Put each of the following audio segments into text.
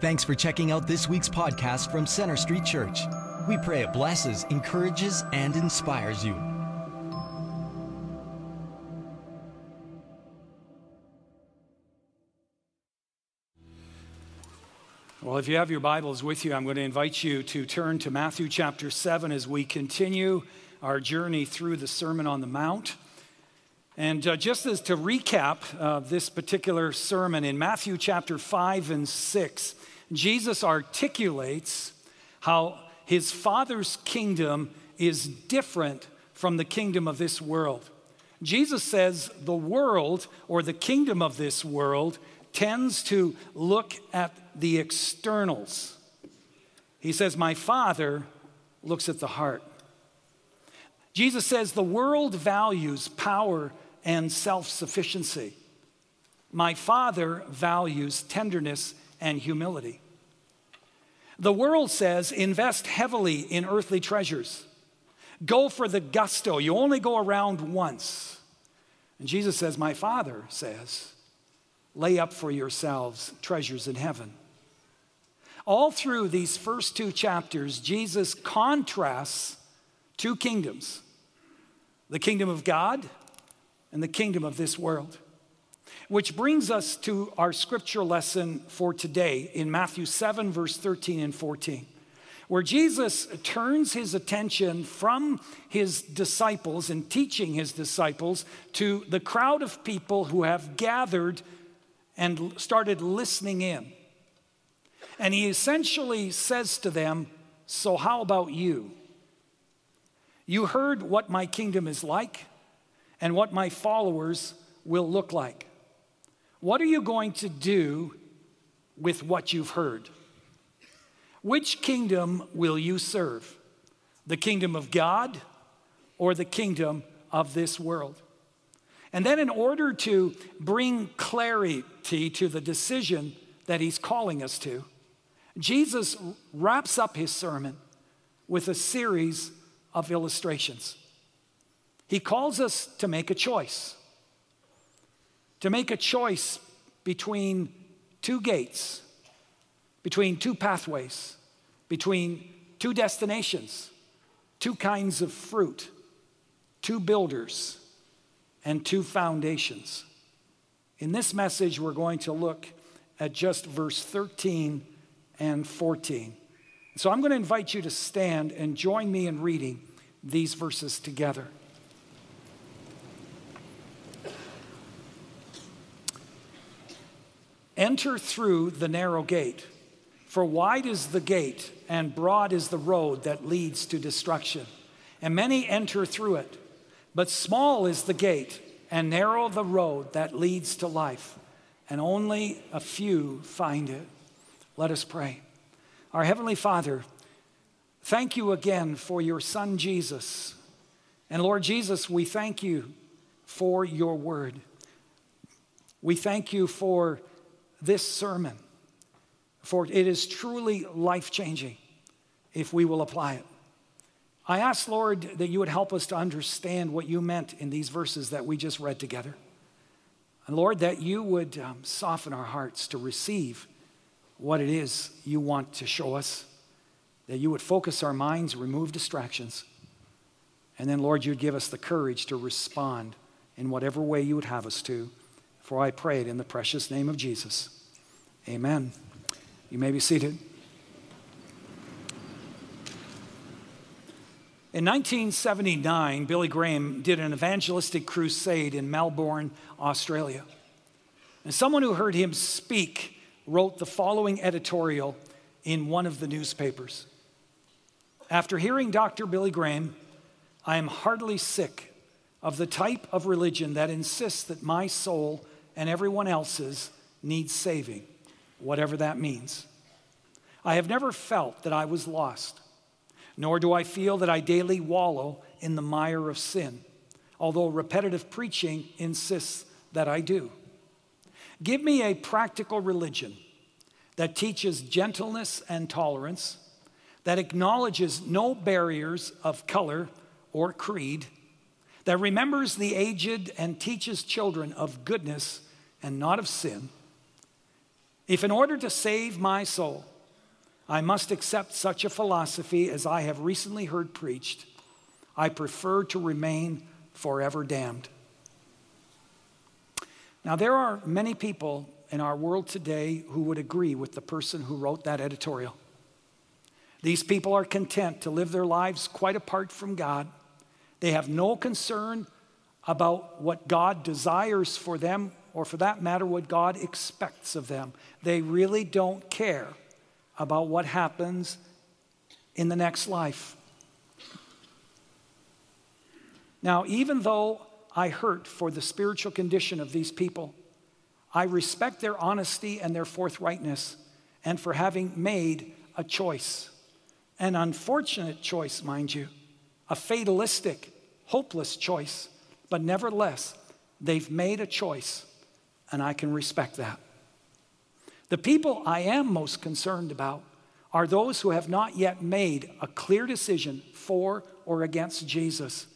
Thanks for checking out this week's podcast from Center Street Church. We pray it blesses, encourages, and inspires you. Well, if you have your Bibles with you, I'm going to invite you to turn to Matthew chapter 7 as we continue our journey through the Sermon on the Mount. And uh, just as to recap uh, this particular sermon in Matthew chapter 5 and 6, Jesus articulates how his Father's kingdom is different from the kingdom of this world. Jesus says the world or the kingdom of this world tends to look at the externals. He says, My Father looks at the heart. Jesus says the world values power and self sufficiency. My Father values tenderness and humility. The world says invest heavily in earthly treasures. Go for the gusto. You only go around once. And Jesus says, My Father says, lay up for yourselves treasures in heaven. All through these first two chapters, Jesus contrasts two kingdoms the kingdom of God and the kingdom of this world. Which brings us to our scripture lesson for today in Matthew 7, verse 13 and 14, where Jesus turns his attention from his disciples and teaching his disciples to the crowd of people who have gathered and started listening in. And he essentially says to them, So, how about you? You heard what my kingdom is like and what my followers will look like. What are you going to do with what you've heard? Which kingdom will you serve? The kingdom of God or the kingdom of this world? And then, in order to bring clarity to the decision that he's calling us to, Jesus wraps up his sermon with a series of illustrations. He calls us to make a choice, to make a choice between two gates, between two pathways, between two destinations, two kinds of fruit, two builders, and two foundations. In this message, we're going to look at just verse 13 and 14. So I'm going to invite you to stand and join me in reading these verses together. Enter through the narrow gate, for wide is the gate and broad is the road that leads to destruction, and many enter through it. But small is the gate and narrow the road that leads to life, and only a few find it. Let us pray. Our Heavenly Father, thank you again for your Son Jesus. And Lord Jesus, we thank you for your word. We thank you for this sermon, for it is truly life changing if we will apply it. I ask, Lord, that you would help us to understand what you meant in these verses that we just read together. And Lord, that you would um, soften our hearts to receive what it is you want to show us, that you would focus our minds, remove distractions, and then, Lord, you'd give us the courage to respond in whatever way you would have us to. For I pray it in the precious name of Jesus. Amen. You may be seated. In 1979, Billy Graham did an evangelistic crusade in Melbourne, Australia. And someone who heard him speak wrote the following editorial in one of the newspapers. After hearing Dr. Billy Graham, I am heartily sick of the type of religion that insists that my soul and everyone else's needs saving, whatever that means. I have never felt that I was lost, nor do I feel that I daily wallow in the mire of sin, although repetitive preaching insists that I do. Give me a practical religion that teaches gentleness and tolerance, that acknowledges no barriers of color or creed, that remembers the aged and teaches children of goodness and not of sin. If in order to save my soul, I must accept such a philosophy as I have recently heard preached, I prefer to remain forever damned. Now, there are many people in our world today who would agree with the person who wrote that editorial. These people are content to live their lives quite apart from God. They have no concern about what God desires for them, or for that matter, what God expects of them. They really don't care about what happens in the next life. Now, even though I hurt for the spiritual condition of these people, I respect their honesty and their forthrightness and for having made a choice. An unfortunate choice, mind you, a fatalistic, hopeless choice, but nevertheless, they've made a choice, and I can respect that. The people I am most concerned about are those who have not yet made a clear decision for or against Jesus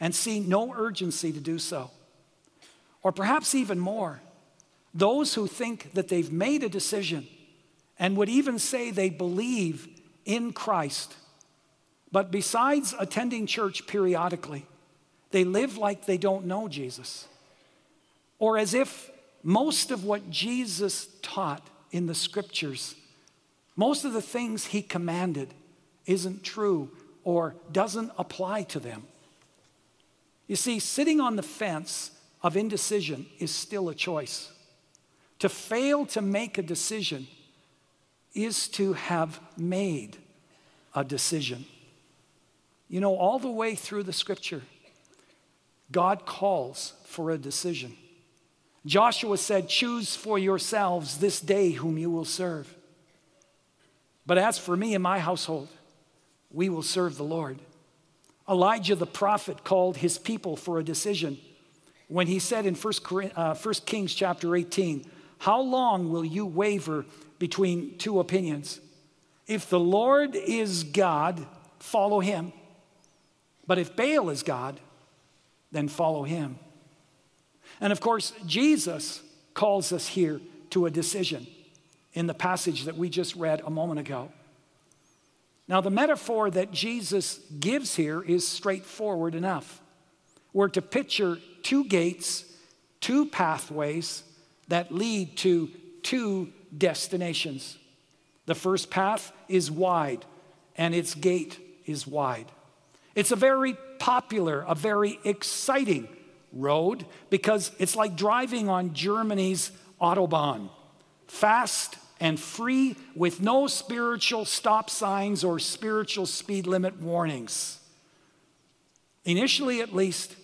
and see no urgency to do so. Or perhaps even more, those who think that they've made a decision and would even say they believe in Christ, but besides attending church periodically, they live like they don't know Jesus, or as if most of what Jesus taught in the scriptures, most of the things he commanded, isn't true or doesn't apply to them. You see, sitting on the fence of indecision is still a choice. To fail to make a decision is to have made a decision. You know, all the way through the scripture, God calls for a decision. Joshua said, Choose for yourselves this day whom you will serve. But as for me and my household, we will serve the Lord. Elijah the prophet called his people for a decision when he said in 1, uh, Kings chapter 18, How long will you waver between two opinions? If the Lord is God, follow him. But if Baal is God, then follow him. And of course, Jesus calls us here to a decision in the passage that we just read a moment ago. Now, the metaphor that Jesus gives here is straightforward enough. We're to picture two gates, two pathways that lead to two destinations. The first path is wide, and its gate is wide. It's a very popular, a very exciting road because it's like driving on Germany's Autobahn fast and free with no spiritual stop signs or spiritual speed limit warnings. Initially, at least,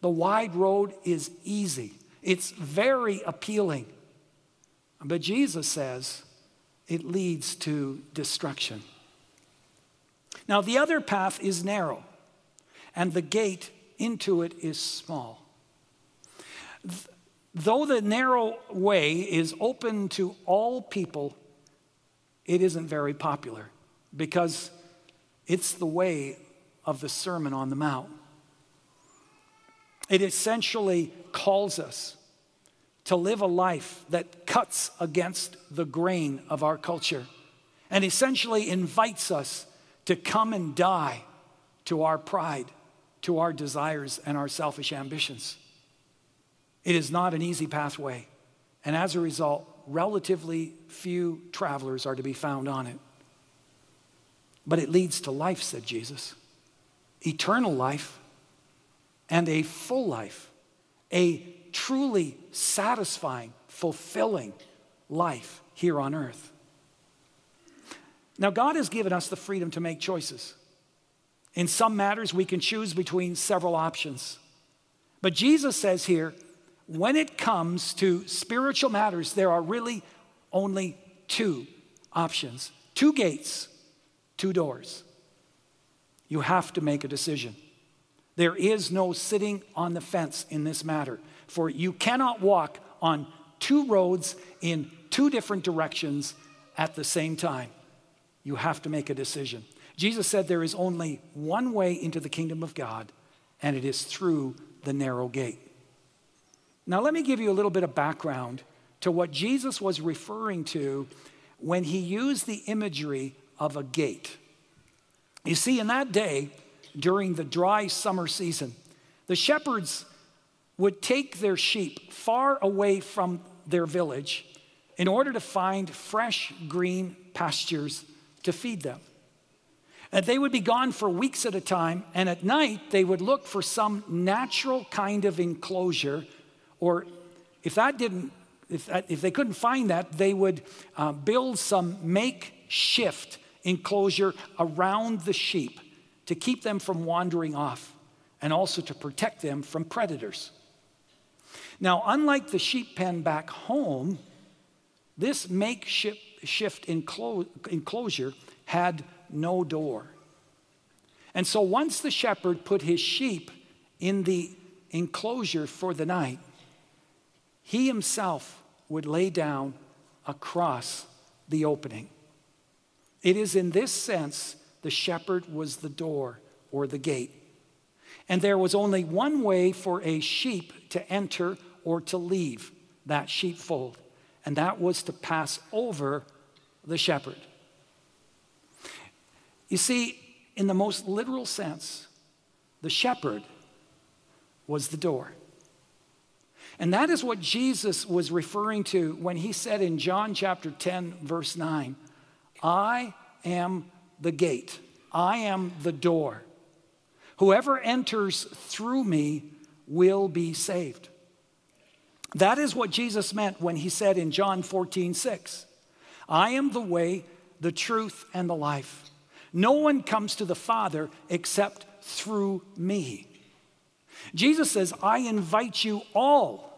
the wide road is easy, it's very appealing. But Jesus says it leads to destruction. Now, the other path is narrow, and the gate into it is small. Though the narrow way is open to all people, it isn't very popular because it's the way of the Sermon on the Mount. It essentially calls us to live a life that cuts against the grain of our culture and essentially invites us to come and die to our pride, to our desires, and our selfish ambitions. It is not an easy pathway, and as a result, relatively few travelers are to be found on it. But it leads to life, said Jesus eternal life and a full life, a truly satisfying, fulfilling life here on earth. Now, God has given us the freedom to make choices. In some matters, we can choose between several options. But Jesus says here, when it comes to spiritual matters, there are really only two options two gates, two doors. You have to make a decision. There is no sitting on the fence in this matter, for you cannot walk on two roads in two different directions at the same time. You have to make a decision. Jesus said there is only one way into the kingdom of God, and it is through the narrow gate. Now, let me give you a little bit of background to what Jesus was referring to when he used the imagery of a gate. You see, in that day, during the dry summer season, the shepherds would take their sheep far away from their village in order to find fresh green pastures to feed them. And they would be gone for weeks at a time, and at night they would look for some natural kind of enclosure, or if that didn't, if, that, if they couldn't find that, they would uh, build some makeshift enclosure around the sheep to keep them from wandering off and also to protect them from predators. Now, unlike the sheep pen back home, this makeshift enclosure had no door. And so once the shepherd put his sheep in the enclosure for the night, he himself would lay down across the opening. It is in this sense the shepherd was the door or the gate. And there was only one way for a sheep to enter or to leave that sheepfold, and that was to pass over the shepherd. You see, in the most literal sense, the shepherd was the door. And that is what Jesus was referring to when he said in John chapter 10, verse 9, I am the gate, I am the door. Whoever enters through me will be saved. That is what Jesus meant when he said in John 14, 6, I am the way, the truth, and the life. No one comes to the Father except through me. Jesus says, I invite you all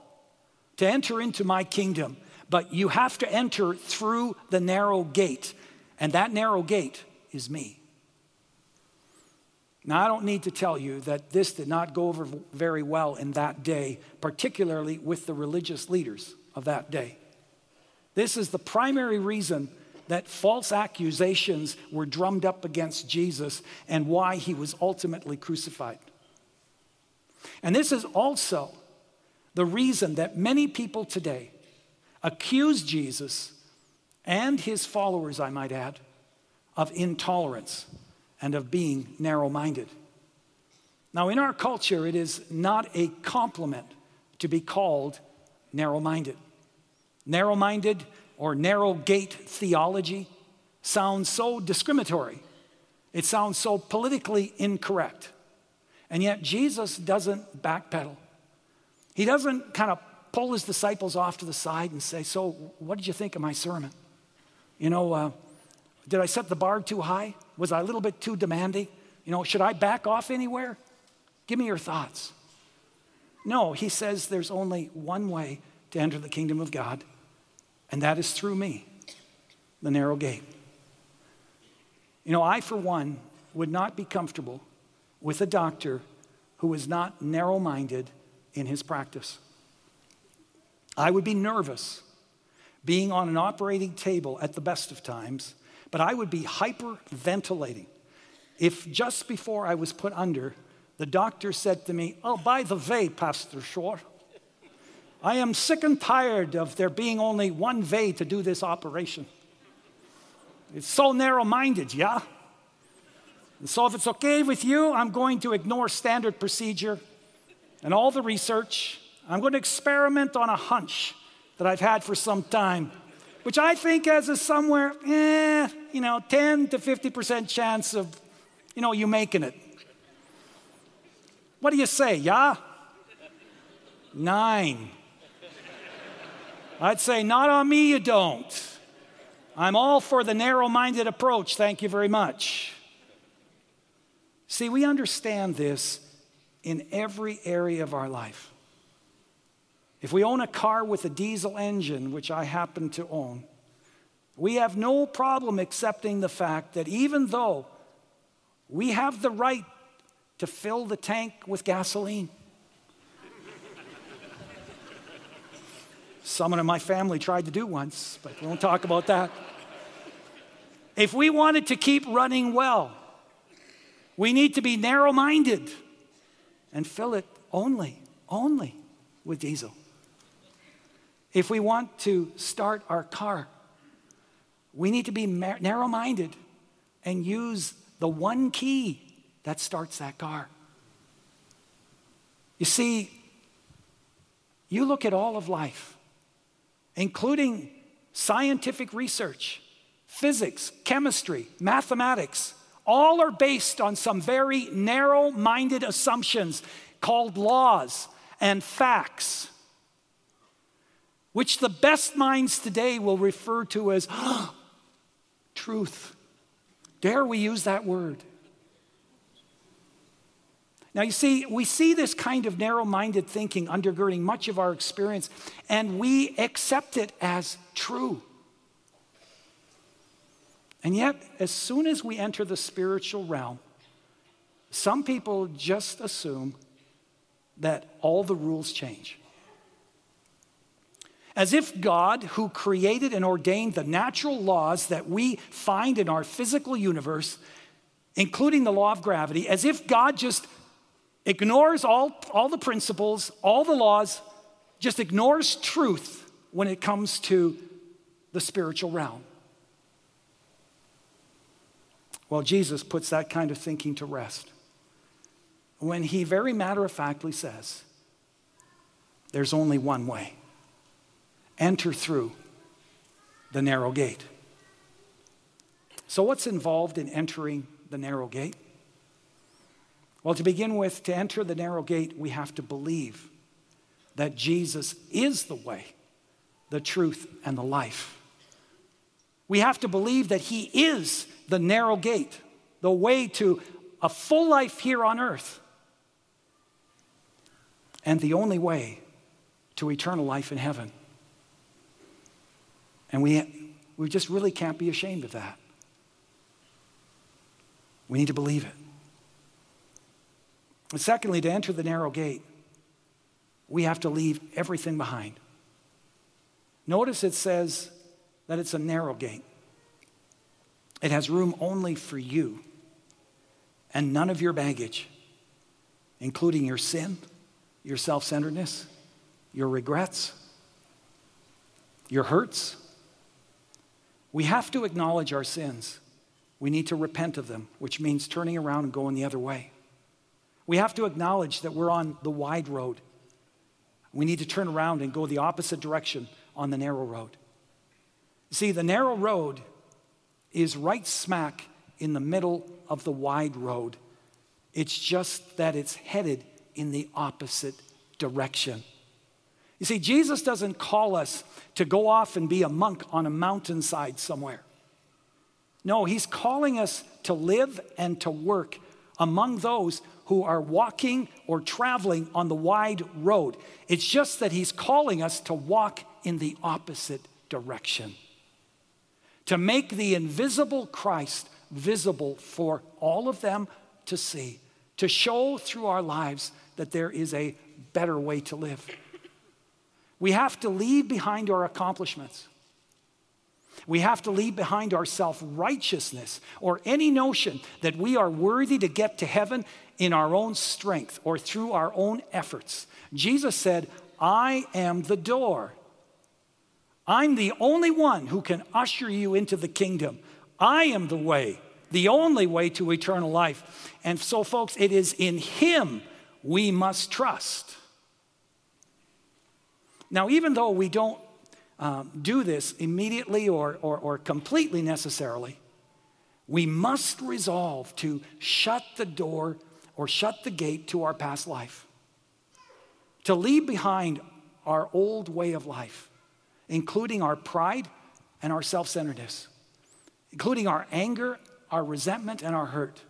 to enter into my kingdom, but you have to enter through the narrow gate, and that narrow gate is me. Now, I don't need to tell you that this did not go over very well in that day, particularly with the religious leaders of that day. This is the primary reason that false accusations were drummed up against Jesus and why he was ultimately crucified. And this is also the reason that many people today accuse Jesus and his followers, I might add, of intolerance and of being narrow minded. Now, in our culture, it is not a compliment to be called narrow minded. Narrow minded or narrow gate theology sounds so discriminatory. It sounds so politically incorrect. And yet, Jesus doesn't backpedal. He doesn't kind of pull his disciples off to the side and say, So, what did you think of my sermon? You know, uh, did I set the bar too high? Was I a little bit too demanding? You know, should I back off anywhere? Give me your thoughts. No, he says there's only one way to enter the kingdom of God, and that is through me, the narrow gate. You know, I, for one, would not be comfortable with a doctor who is not narrow minded in his practice. I would be nervous being on an operating table at the best of times but I would be hyperventilating if just before I was put under, the doctor said to me, Oh, by the way, Pastor Short, I am sick and tired of there being only one way to do this operation. It's so narrow minded, yeah? And so, if it's okay with you, I'm going to ignore standard procedure and all the research. I'm going to experiment on a hunch that I've had for some time which I think has a somewhere, eh, you know, 10 to 50% chance of, you know, you making it. What do you say, yeah? Nine. I'd say, not on me, you don't. I'm all for the narrow minded approach. Thank you very much. See, we understand this in every area of our life. If we own a car with a diesel engine, which I happen to own, we have no problem accepting the fact that even though we have the right to fill the tank with gasoline, someone in my family tried to do once, but we won't talk about that. If we wanted to keep running well, we need to be narrow minded and fill it only, only with diesel. If we want to start our car, we need to be narrow minded and use the one key that starts that car. You see, you look at all of life, including scientific research, physics, chemistry, mathematics, all are based on some very narrow minded assumptions called laws and facts, which the best minds today will refer to as truth. Dare we use that word? Now, you see, we see this kind of narrow minded thinking undergirding much of our experience, and we accept it as true. And yet, as soon as we enter the spiritual realm, some people just assume that all the rules change. As if God, who created and ordained the natural laws that we find in our physical universe, including the law of gravity, as if God just ignores all, all the principles, all the laws, just ignores truth when it comes to the spiritual realm. Well, Jesus puts that kind of thinking to rest when he very matter of factly says, There's only one way enter through the narrow gate. So, what's involved in entering the narrow gate? Well, to begin with, to enter the narrow gate, we have to believe that Jesus is the way, the truth, and the life. We have to believe that He is the narrow gate, the way to a full life here on earth, and the only way to eternal life in heaven. And we, we just really can't be ashamed of that. We need to believe it. And secondly, to enter the narrow gate, we have to leave everything behind. Notice it says that it's a narrow gate. It has room only for you and none of your baggage, including your sin, your self centeredness, your regrets, your hurts. We have to acknowledge our sins. We need to repent of them, which means turning around and going the other way. We have to acknowledge that we're on the wide road. We need to turn around and go the opposite direction on the narrow road. See, the narrow road is right smack in the middle of the wide road. It's just that it's headed in the opposite direction. You see, Jesus doesn't call us to go off and be a monk on a mountainside somewhere. No, he's calling us to live and to work among those who are walking or traveling on the wide road. It's just that He's calling us to walk in the opposite direction, to make the invisible Christ visible for all of them to see, to show through our lives that there is a better way to live. We have to leave behind our accomplishments. We have to leave behind our self righteousness or any notion that we are worthy to get to heaven in our own strength or through our own efforts. Jesus said, I am the door. I'm the only one who can usher you into the kingdom. I am the way, the only way to eternal life. And so, folks, it is in Him we must trust. Now, even though we don't um, do this immediately or, or, or completely necessarily, we must resolve to shut the door or shut the gate to our past life, to leave behind our old way of life, including our pride and our self centeredness, including our anger, our resentment, and our hurt,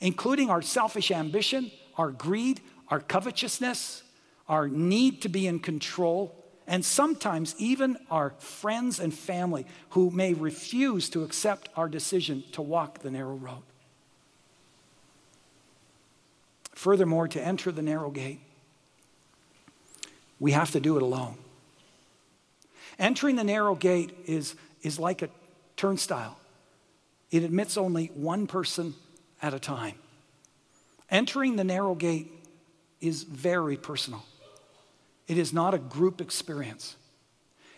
including our selfish ambition, our greed, our covetousness, our need to be in control, and sometimes even our friends and family who may refuse to accept our decision to walk the narrow road. Furthermore, to enter the narrow gate, we have to do it alone. Entering the narrow gate is, is like a turnstile, it admits only one person at a time. Entering the narrow gate is very personal, it is not a group experience.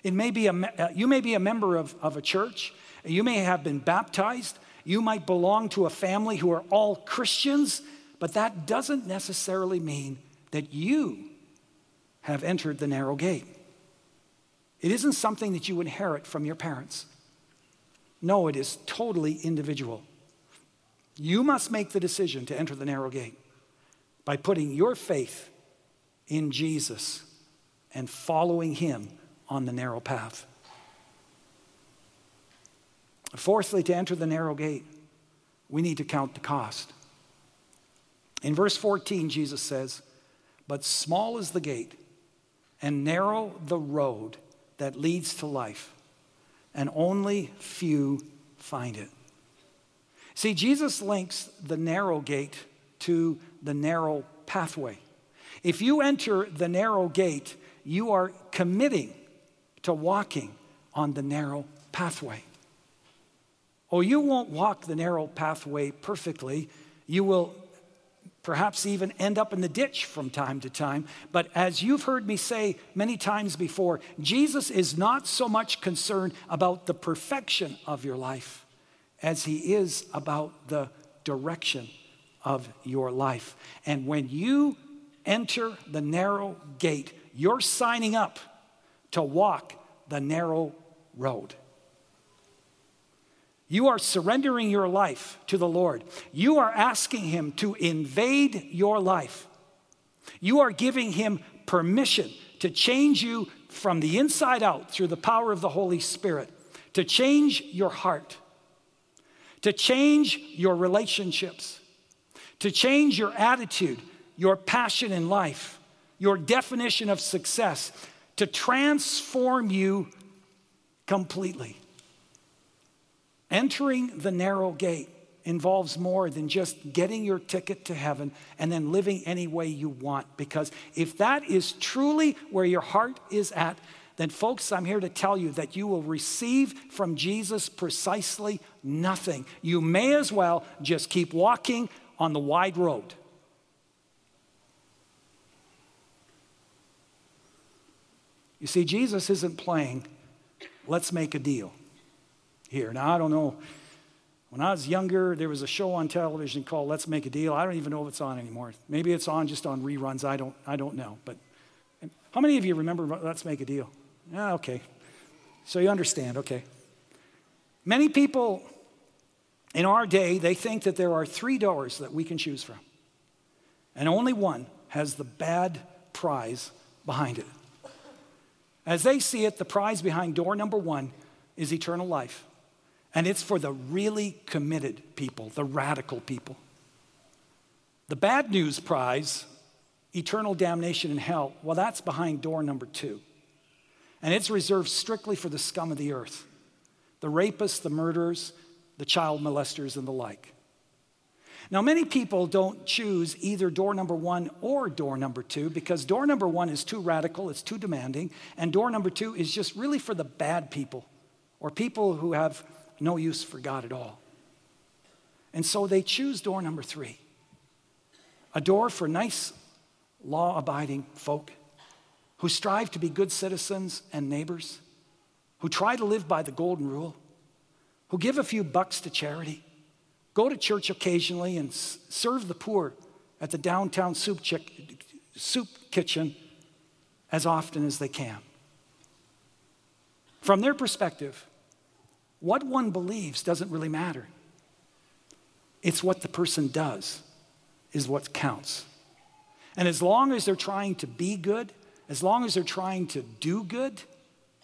It may be a, uh, you may be a member of, of a church, you may have been baptized, you might belong to a family who are all Christians, but that doesn't necessarily mean that you have entered the narrow gate. It isn't something that you inherit from your parents. No, it is totally individual. You must make the decision to enter the narrow gate by putting your faith in Jesus and following him on the narrow path. Fourthly, to enter the narrow gate, we need to count the cost. In verse 14, Jesus says, But small is the gate, and narrow the road that leads to life, and only few find it. See, Jesus links the narrow gate to the narrow pathway. If you enter the narrow gate, you are committing to walking on the narrow pathway. Oh, you won't walk the narrow pathway perfectly. You will perhaps even end up in the ditch from time to time. But as you've heard me say many times before, Jesus is not so much concerned about the perfection of your life as he is about the direction of your life. And when you enter the narrow gate, you're signing up to walk the narrow road. You are surrendering your life to the Lord. You are asking Him to invade your life. You are giving Him permission to change you from the inside out through the power of the Holy Spirit, to change your heart, to change your relationships, to change your attitude, your passion in life, your definition of success, to transform you completely. Entering the narrow gate involves more than just getting your ticket to heaven and then living any way you want. Because if that is truly where your heart is at, then, folks, I'm here to tell you that you will receive from Jesus precisely nothing. You may as well just keep walking on the wide road. You see, Jesus isn't playing, let's make a deal here. Now, I don't know. When I was younger, there was a show on television called Let's Make a Deal. I don't even know if it's on anymore. Maybe it's on just on reruns. I don't, I don't know. But how many of you remember Let's Make a Deal? Yeah, okay. So you understand, okay. Many people in our day, they think that there are three doors that we can choose from. And only one has the bad prize behind it. As they see it, the prize behind door number one is eternal life. And it's for the really committed people, the radical people. The bad news prize, eternal damnation in hell, well, that's behind door number two. And it's reserved strictly for the scum of the earth the rapists, the murderers, the child molesters, and the like. Now, many people don't choose either door number one or door number two because door number one is too radical, it's too demanding, and door number two is just really for the bad people or people who have no use for God at all. And so they choose door number three a door for nice, law abiding folk who strive to be good citizens and neighbors, who try to live by the golden rule, who give a few bucks to charity, go to church occasionally and serve the poor at the downtown soup, chick, soup kitchen as often as they can. From their perspective, what one believes doesn't really matter. It's what the person does is what counts. And as long as they're trying to be good, as long as they're trying to do good,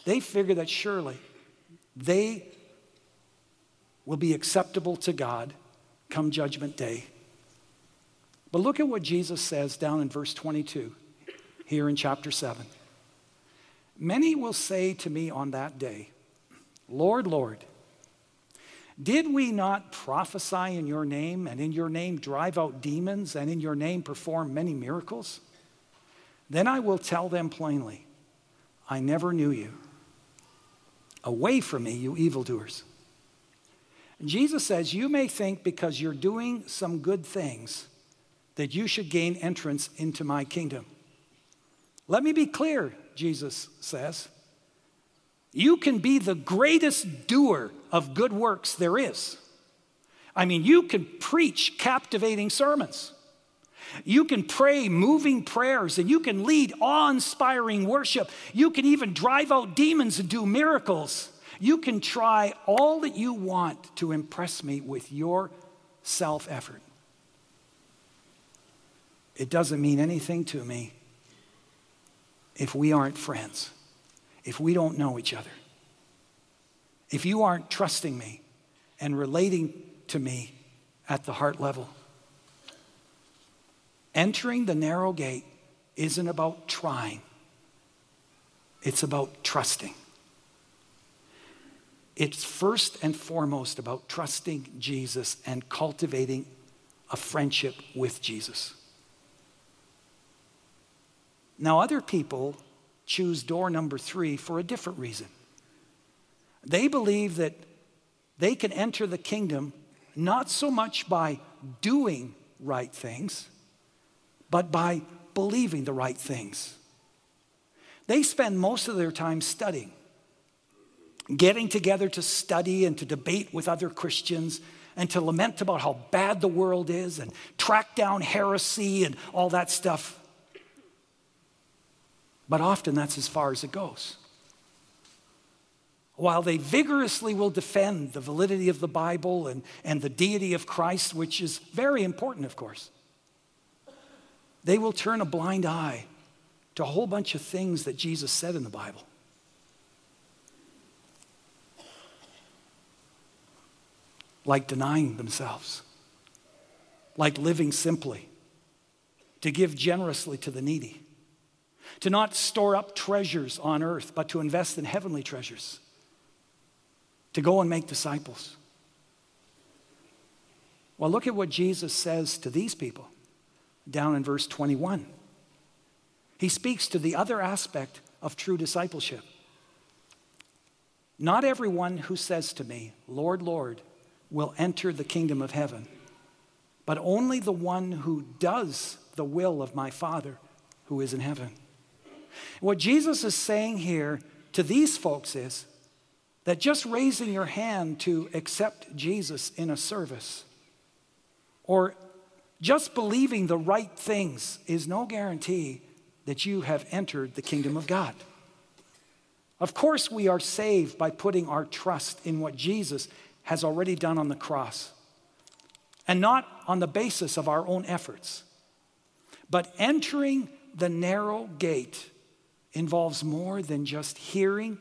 they figure that surely they will be acceptable to God come judgment day. But look at what Jesus says down in verse 22 here in chapter 7. Many will say to me on that day, Lord, Lord, did we not prophesy in your name and in your name drive out demons and in your name perform many miracles? Then I will tell them plainly, I never knew you. Away from me, you evildoers. And Jesus says, You may think because you're doing some good things that you should gain entrance into my kingdom. Let me be clear, Jesus says. You can be the greatest doer of good works there is. I mean, you can preach captivating sermons. You can pray moving prayers and you can lead awe inspiring worship. You can even drive out demons and do miracles. You can try all that you want to impress me with your self effort. It doesn't mean anything to me if we aren't friends, if we don't know each other, if you aren't trusting me and relating to me at the heart level. Entering the narrow gate isn't about trying, it's about trusting. It's first and foremost about trusting Jesus and cultivating a friendship with Jesus. Now, other people choose door number three for a different reason. They believe that they can enter the kingdom not so much by doing right things, but by believing the right things. They spend most of their time studying, getting together to study and to debate with other Christians and to lament about how bad the world is and track down heresy and all that stuff. But often that's as far as it goes. While they vigorously will defend the validity of the Bible and, and the deity of Christ, which is very important, of course, they will turn a blind eye to a whole bunch of things that Jesus said in the Bible. Like denying themselves, like living simply, to give generously to the needy to not store up treasures on earth, but to invest in heavenly treasures, to go and make disciples. Well, look at what Jesus says to these people down in verse 21. He speaks to the other aspect of true discipleship. Not everyone who says to me, Lord, Lord, will enter the kingdom of heaven, but only the one who does the will of my Father who is in heaven. What Jesus is saying here to these folks is that just raising your hand to accept Jesus in a service or just believing the right things is no guarantee that you have entered the kingdom of God. Of course, we are saved by putting our trust in what Jesus has already done on the cross and not on the basis of our own efforts. But entering the narrow gate involves more than just hearing,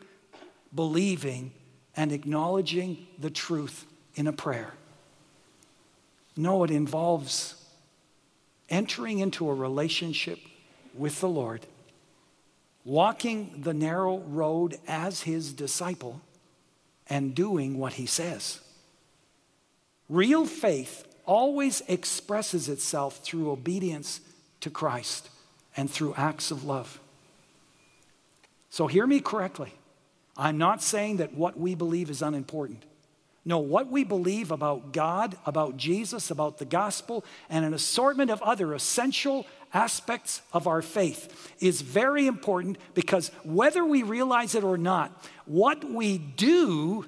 believing, and acknowledging the truth in a prayer. No, it involves entering into a relationship with the Lord, walking the narrow road as his disciple, and doing what he says. Real faith always expresses itself through obedience to Christ and through acts of love. So hear me correctly. I'm not saying that what we believe is unimportant. No, what we believe about God, about Jesus, about the gospel, and an assortment of other essential aspects of our faith is very important because whether we realize it or not, what we do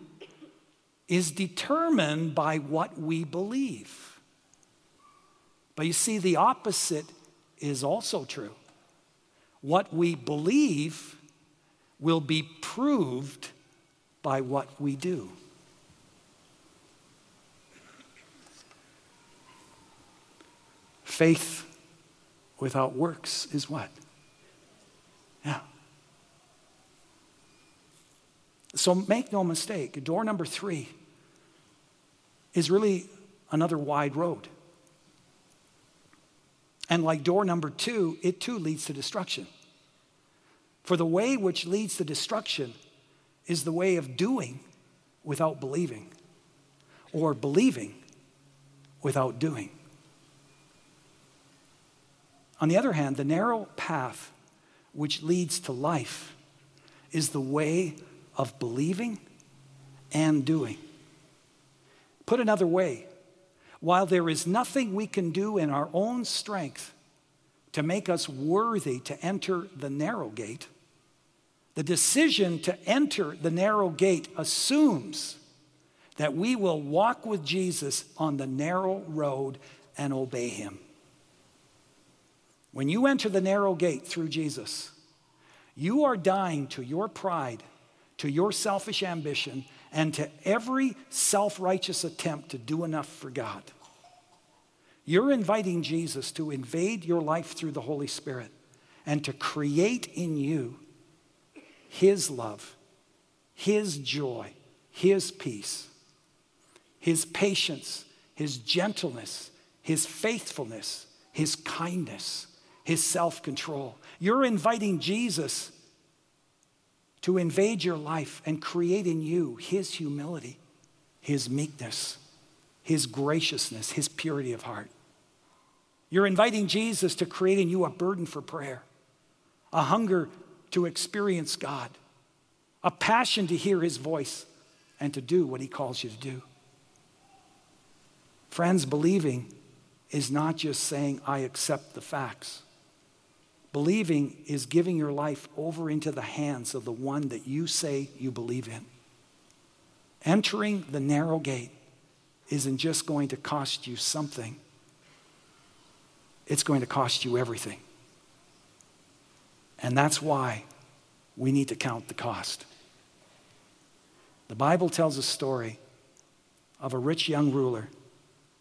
is determined by what we believe. But you see, the opposite is also true. What we believe will be proved by what we do. Faith without works is what? Yeah. So make no mistake, door number three is really another wide road. And like door number two, it too leads to destruction. For the way which leads to destruction is the way of doing without believing, or believing without doing. On the other hand, the narrow path which leads to life is the way of believing and doing. Put another way, while there is nothing we can do in our own strength to make us worthy to enter the narrow gate, The decision to enter the narrow gate assumes that we will walk with Jesus on the narrow road and obey him. When you enter the narrow gate through Jesus, you are dying to your pride, to your selfish ambition, and to every self righteous attempt to do enough for God. You're inviting Jesus to invade your life through the Holy Spirit and to create in you his love, His joy, His peace, His patience, His gentleness, His faithfulness, His kindness, His self control. You're inviting Jesus to invade your life and create in you His humility, His meekness, His graciousness, His purity of heart. You're inviting Jesus to create in you a burden for prayer, a hunger to experience God, a passion to hear His voice, and to do what He calls you to do. Friends, believing is not just saying, I accept the facts. Believing is giving your life over into the hands of the one that you say you believe in. Entering the narrow gate isn't just going to cost you something, it's going to cost you everything. And that's why we need to count the cost. The Bible tells a story of a rich young ruler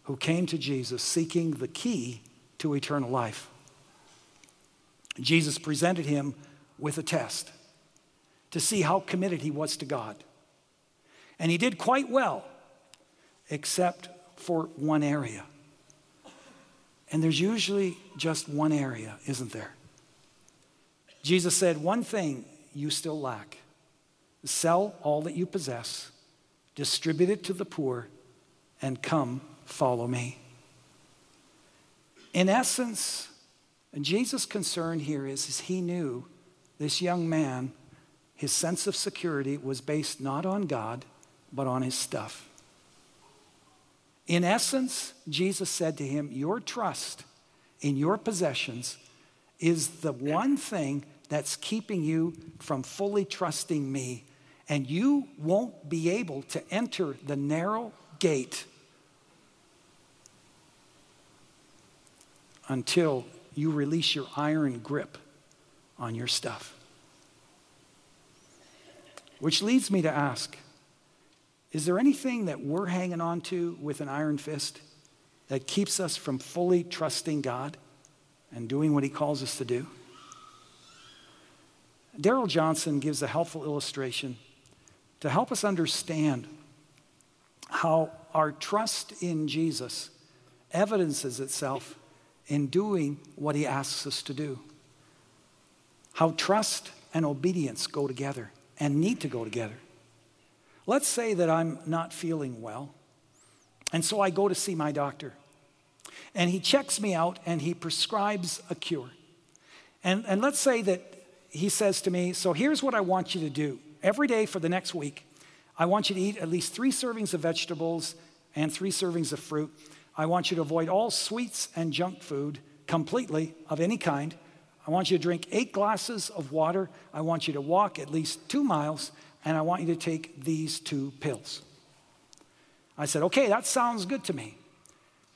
who came to Jesus seeking the key to eternal life. Jesus presented him with a test to see how committed he was to God. And he did quite well, except for one area. And there's usually just one area, isn't there? Jesus said, One thing you still lack sell all that you possess, distribute it to the poor, and come follow me. In essence, Jesus' concern here is, is he knew this young man, his sense of security was based not on God, but on his stuff. In essence, Jesus said to him, Your trust in your possessions is the one thing that's keeping you from fully trusting me. And you won't be able to enter the narrow gate until you release your iron grip on your stuff. Which leads me to ask is there anything that we're hanging on to with an iron fist that keeps us from fully trusting God and doing what He calls us to do? Darrell Johnson gives a helpful illustration to help us understand how our trust in Jesus evidences itself in doing what he asks us to do. How trust and obedience go together and need to go together. Let's say that I'm not feeling well, and so I go to see my doctor. And he checks me out and he prescribes a cure. And, and let's say that he says to me, So here's what I want you to do. Every day for the next week, I want you to eat at least three servings of vegetables and three servings of fruit. I want you to avoid all sweets and junk food completely of any kind. I want you to drink eight glasses of water. I want you to walk at least two miles, and I want you to take these two pills. I said, Okay, that sounds good to me.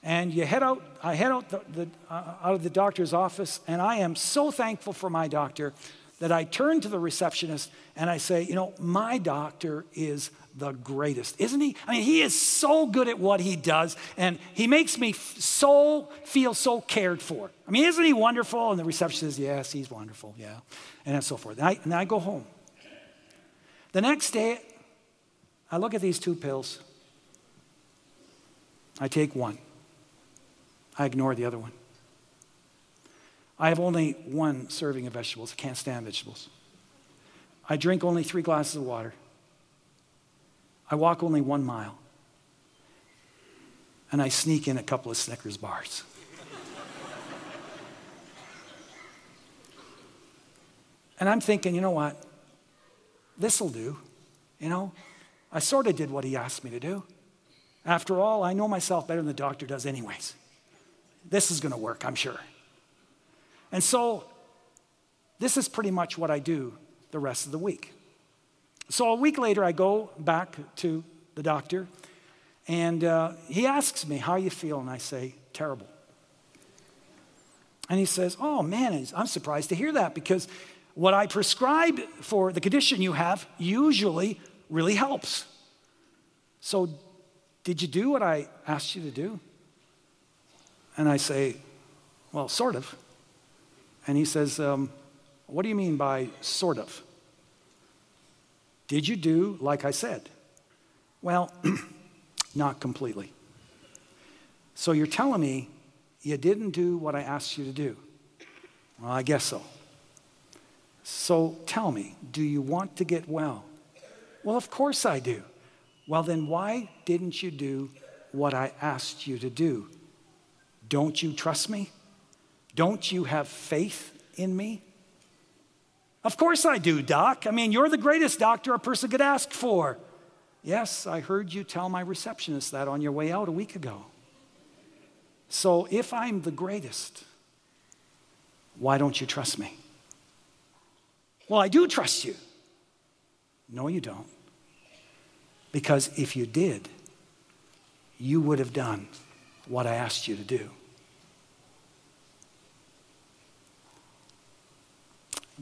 And you head out, I head out, the, the, uh, out of the doctor's office, and I am so thankful for my doctor that I turn to the receptionist and I say, you know, my doctor is the greatest, isn't he? I mean, he is so good at what he does, and he makes me so feel so cared for. I mean, isn't he wonderful? And the receptionist says, yes, he's wonderful, yeah, and so forth. And I, and I go home. The next day, I look at these two pills. I take one. I ignore the other one. I have only one serving of vegetables. I can't stand vegetables. I drink only three glasses of water. I walk only one mile. And I sneak in a couple of Snickers bars. and I'm thinking, you know what? This'll do. You know, I sort of did what he asked me to do. After all, I know myself better than the doctor does, anyways. This is going to work, I'm sure. And so, this is pretty much what I do the rest of the week. So a week later, I go back to the doctor, and uh, he asks me, How you feel? And I say, Terrible. And he says, Oh man, I'm surprised to hear that because what I prescribe for the condition you have usually really helps. So, did you do what I asked you to do? And I say, Well, sort of. And he says, um, What do you mean by sort of? Did you do like I said? Well, not completely. So you're telling me you didn't do what I asked you to do. Well, I guess so. So tell me, do you want to get well? Well, of course I do. Well, then why didn't you do what I asked you to do? Don't you trust me? Don't you have faith in me? Of course I do, Doc. I mean, you're the greatest doctor a person could ask for. Yes, I heard you tell my receptionist that on your way out a week ago. So if I'm the greatest, why don't you trust me? Well, I do trust you. No, you don't. Because if you did, you would have done what I asked you to do.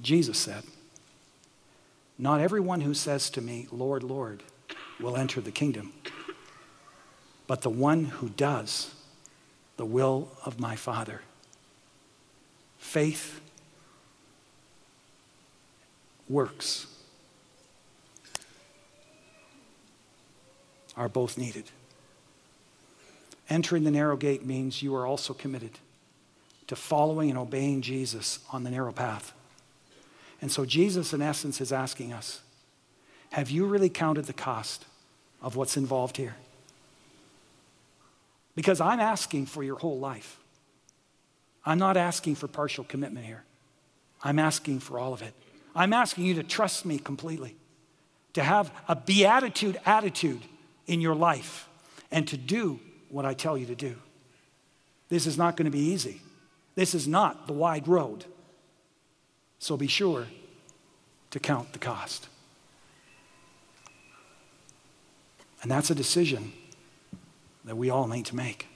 Jesus said, Not everyone who says to me, Lord, Lord, will enter the kingdom, but the one who does the will of my Father. Faith works are both needed. Entering the narrow gate means you are also committed to following and obeying Jesus on the narrow path. And so, Jesus, in essence, is asking us Have you really counted the cost of what's involved here? Because I'm asking for your whole life. I'm not asking for partial commitment here. I'm asking for all of it. I'm asking you to trust me completely, to have a beatitude attitude in your life, and to do what I tell you to do. This is not going to be easy. This is not the wide road. So be sure to count the cost. And that's a decision that we all need to make.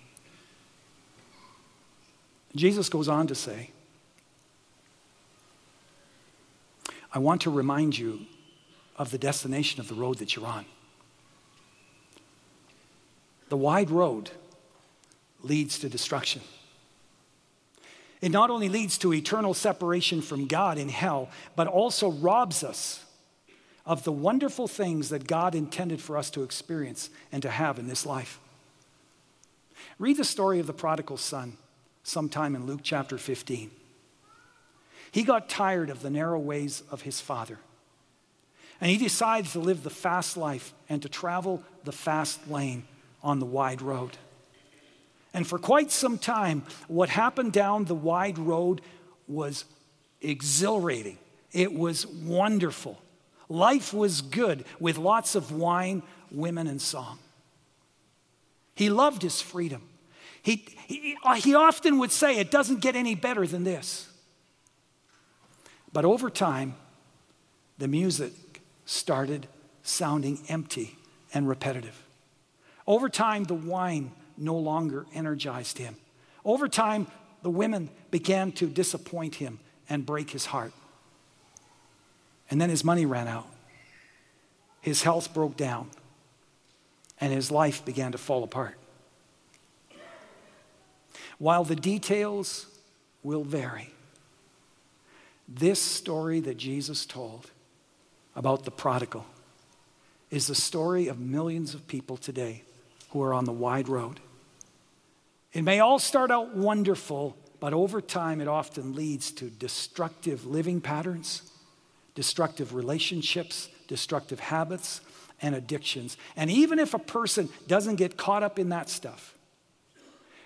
Jesus goes on to say, I want to remind you of the destination of the road that you're on. The wide road leads to destruction. It not only leads to eternal separation from God in hell, but also robs us of the wonderful things that God intended for us to experience and to have in this life. Read the story of the prodigal son sometime in Luke chapter 15. He got tired of the narrow ways of his father. And he decides to live the fast life and to travel the fast lane on the wide road. And for quite some time, what happened down the wide road was exhilarating. It was wonderful. Life was good with lots of wine, women, and song. He loved his freedom. He, he, he often would say, It doesn't get any better than this. But over time, the music started sounding empty and repetitive. Over time, the wine no longer energized him. Over time, the women began to disappoint him and break his heart. And then his money ran out. His health broke down, and his life began to fall apart. While the details will vary, this story that Jesus told about the prodigal is the story of millions of people today who are on the wide road. It may all start out wonderful, but over time it often leads to destructive living patterns, destructive relationships, destructive habits, and addictions. And even if a person doesn't get caught up in that stuff,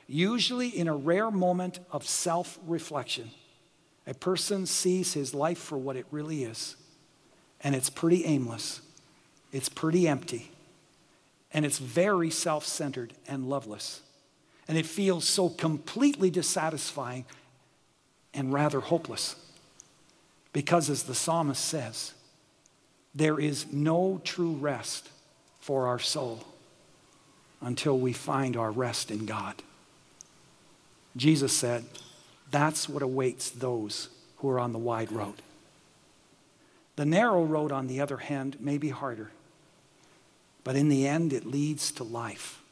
Usually, in a rare moment of self reflection, a person sees his life for what it really is. And it's pretty aimless, it's pretty empty, and it's very self centered and loveless. And it feels so completely dissatisfying and rather hopeless. Because, as the psalmist says, there is no true rest for our soul until we find our rest in God. Jesus said, That's what awaits those who are on the wide road. The narrow road, on the other hand, may be harder, but in the end, it leads to life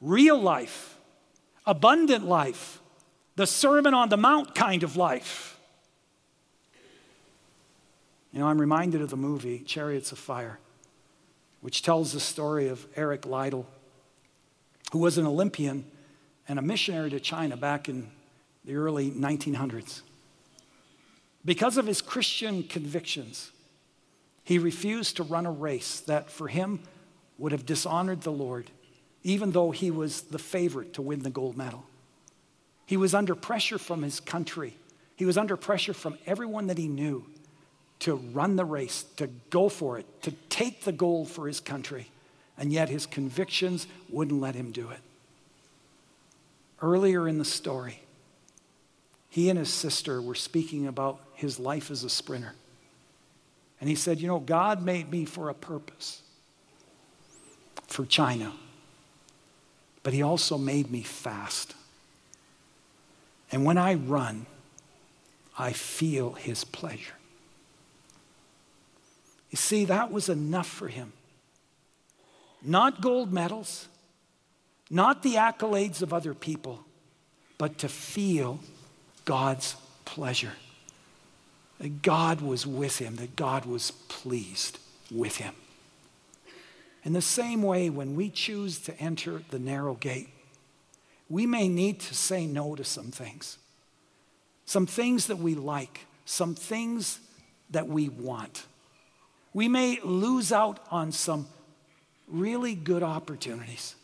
real life, abundant life, the Sermon on the Mount kind of life. You know, I'm reminded of the movie Chariots of Fire, which tells the story of Eric Liddell, who was an Olympian and a missionary to China back in the early 1900s. Because of his Christian convictions, he refused to run a race that for him would have dishonored the Lord, even though he was the favorite to win the gold medal. He was under pressure from his country. He was under pressure from everyone that he knew to run the race, to go for it, to take the gold for his country. And yet his convictions wouldn't let him do it. Earlier in the story, he and his sister were speaking about his life as a sprinter. And he said, You know, God made me for a purpose, for China, but he also made me fast. And when I run, I feel his pleasure. You see, that was enough for him. Not gold medals, not the accolades of other people, but to feel God's pleasure. That God was with him, that God was pleased with him. In the same way, when we choose to enter the narrow gate, we may need to say no to some things. Some things that we like, some things that we want. We may lose out on some really good opportunities.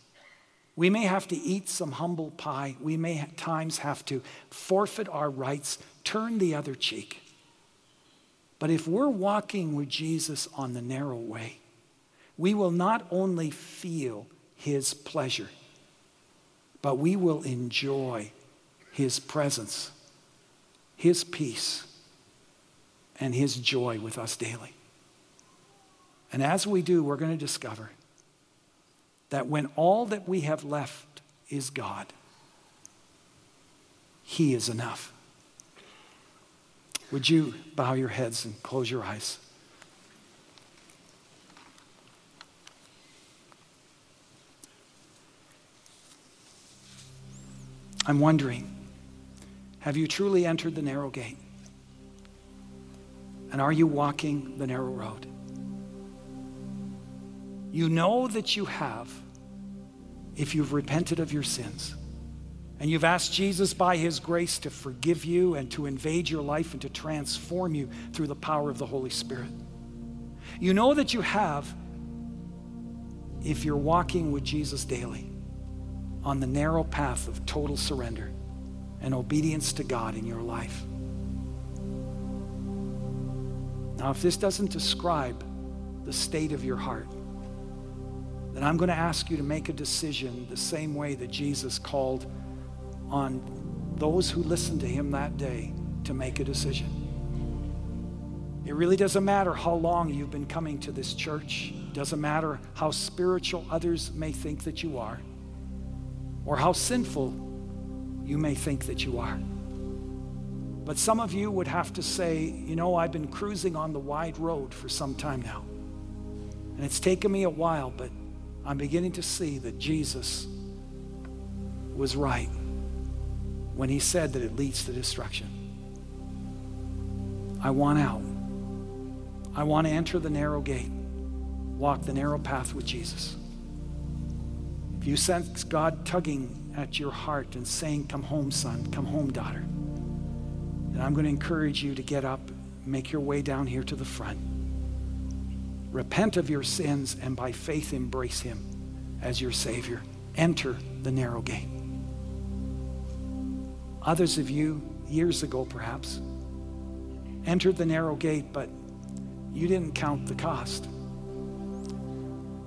We may have to eat some humble pie. We may at times have to forfeit our rights, turn the other cheek. But if we're walking with Jesus on the narrow way, we will not only feel his pleasure, but we will enjoy his presence, his peace, and his joy with us daily. And as we do, we're going to discover that when all that we have left is God, He is enough. Would you bow your heads and close your eyes? I'm wondering have you truly entered the narrow gate? And are you walking the narrow road? You know that you have if you've repented of your sins and you've asked Jesus by his grace to forgive you and to invade your life and to transform you through the power of the Holy Spirit. You know that you have if you're walking with Jesus daily on the narrow path of total surrender and obedience to God in your life. Now, if this doesn't describe the state of your heart, then I'm going to ask you to make a decision the same way that Jesus called on those who listened to him that day to make a decision. It really doesn't matter how long you've been coming to this church. It doesn't matter how spiritual others may think that you are or how sinful you may think that you are. But some of you would have to say, you know, I've been cruising on the wide road for some time now. And it's taken me a while, but I'm beginning to see that Jesus was right when he said that it leads to destruction. I want out. I want to enter the narrow gate, walk the narrow path with Jesus. If you sense God tugging at your heart and saying, Come home, son, come home, daughter, then I'm going to encourage you to get up, make your way down here to the front repent of your sins, and by faith embrace Him as your Savior. Enter the narrow gate. Others of you, years ago perhaps, entered the narrow gate, but you didn't count the cost.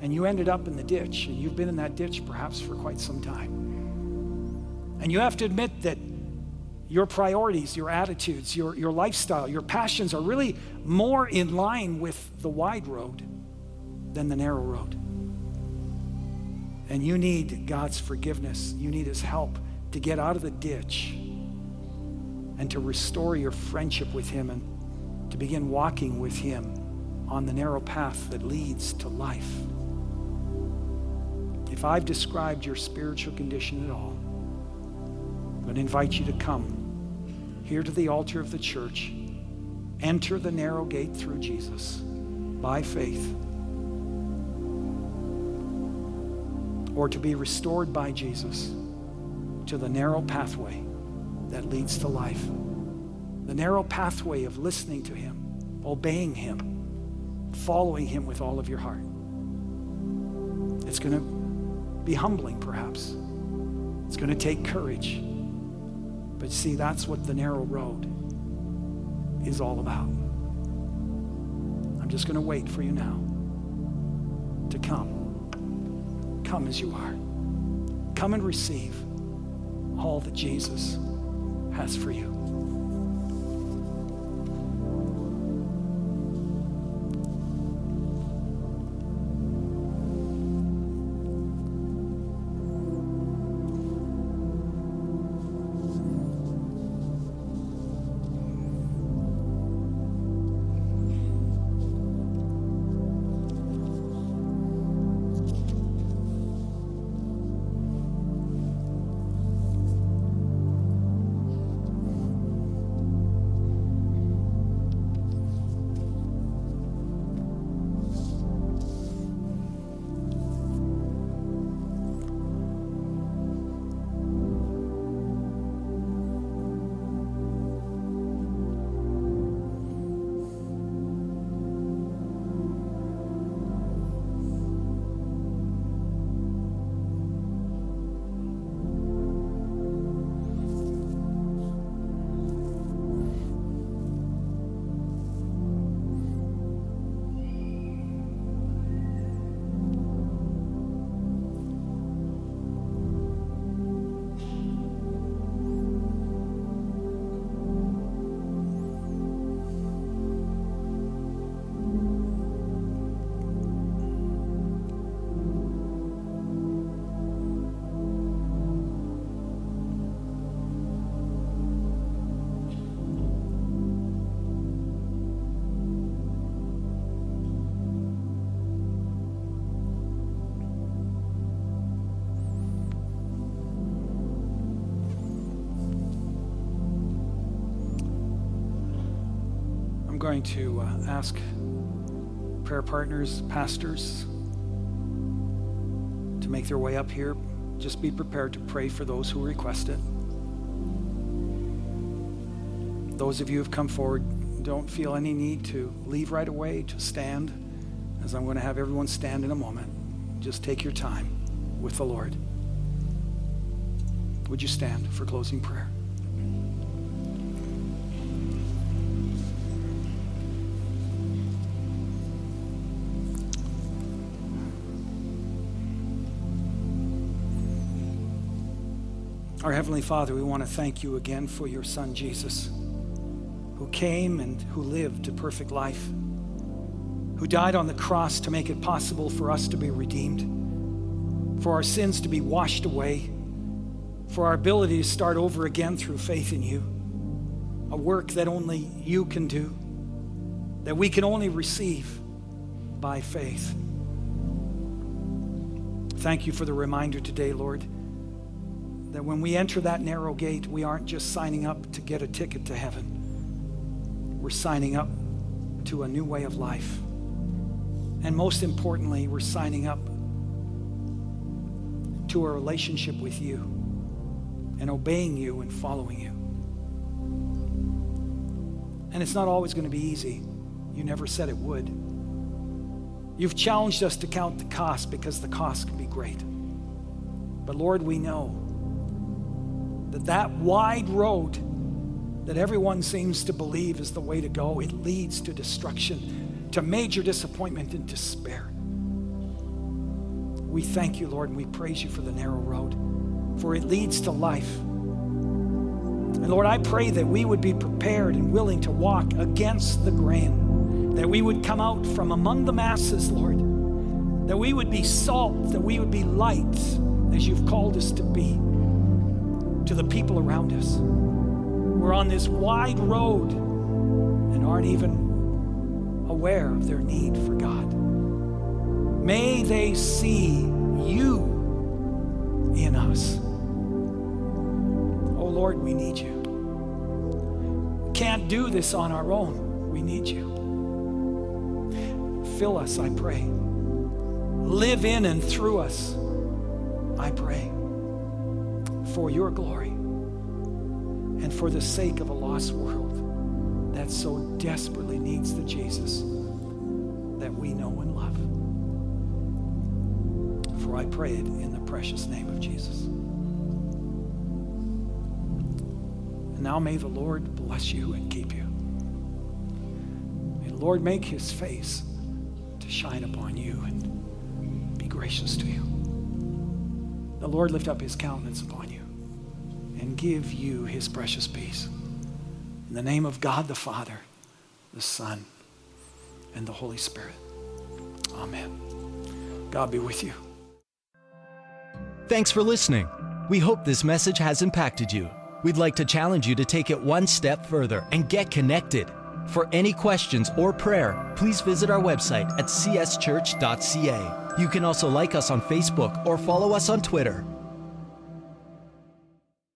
And you ended up in the ditch, and you've been in that ditch perhaps for quite some time. And you have to admit that your priorities, your attitudes, your, your lifestyle, your passions are really more in line with the wide road than the narrow road. And you need God's forgiveness. You need His help to get out of the ditch and to restore your friendship with Him and to begin walking with Him on the narrow path that leads to life. If I've described your spiritual condition at all, I'm going to invite you to come here to the altar of the church, enter the narrow gate through Jesus by faith, or to be restored by Jesus to the narrow pathway that leads to life. The narrow pathway of listening to Him, obeying Him, following Him with all of your heart. It's going to be humbling, perhaps. It's going to take courage. But see, that's what the narrow road is all about. I'm just going to wait for you now to come. Come as you are. Come and receive all that Jesus has for you. Going to uh, ask prayer partners, pastors, to make their way up here. Just be prepared to pray for those who request it. Those of you who have come forward, don't feel any need to leave right away, to stand, as I'm going to have everyone stand in a moment. Just take your time with the Lord. Would you stand for closing prayer? Our Heavenly Father, we want to thank you again for your Son, Jesus, who came and who lived a perfect life, who died on the cross to make it possible for us to be redeemed, for our sins to be washed away, for our ability to start over again through faith in you, a work that only you can do, that we can only receive by faith. Thank you for the reminder today, Lord that when we enter that narrow gate, we aren't just signing up to get a ticket to heaven. We're signing up to a new way of life. And most importantly, we're signing up to a relationship with you and obeying you and following you. And it's not always going to be easy. You never said it would. You've challenged us to count the cost because the cost can be great. But Lord, we know that that wide road that everyone seems to believe is the way to go, it leads to destruction, to major disappointment and despair. We thank you, Lord, and we praise you for the narrow road, for it leads to life. And Lord, I pray that we would be prepared and willing to walk against the grain, that we would come out from among the masses, Lord, that we would be salt, that we would be light as you've called us to be to the people around us. We're on this wide road and aren't even aware of their need for God. May they see you in us. Oh Lord, we need you. Can't do this on our own. We need you. Fill us, I pray. Live in and through us, I pray, for your glory and for the sake of a lost world that so desperately needs the Jesus that we know and love. For I pray it in the precious name of Jesus. And now may the Lord bless you and keep you. May the Lord make his face to shine upon you and be gracious to you. The Lord lift up his countenance upon you and give you his precious peace. In the name of God the Father, the Son, and the Holy Spirit. Amen. God be with you. Thanks for listening. We hope this message has impacted you. We'd like to challenge you to take it one step further and get connected. For any questions or prayer, please visit our website at cschurch.ca. You can also like us on Facebook or follow us on Twitter.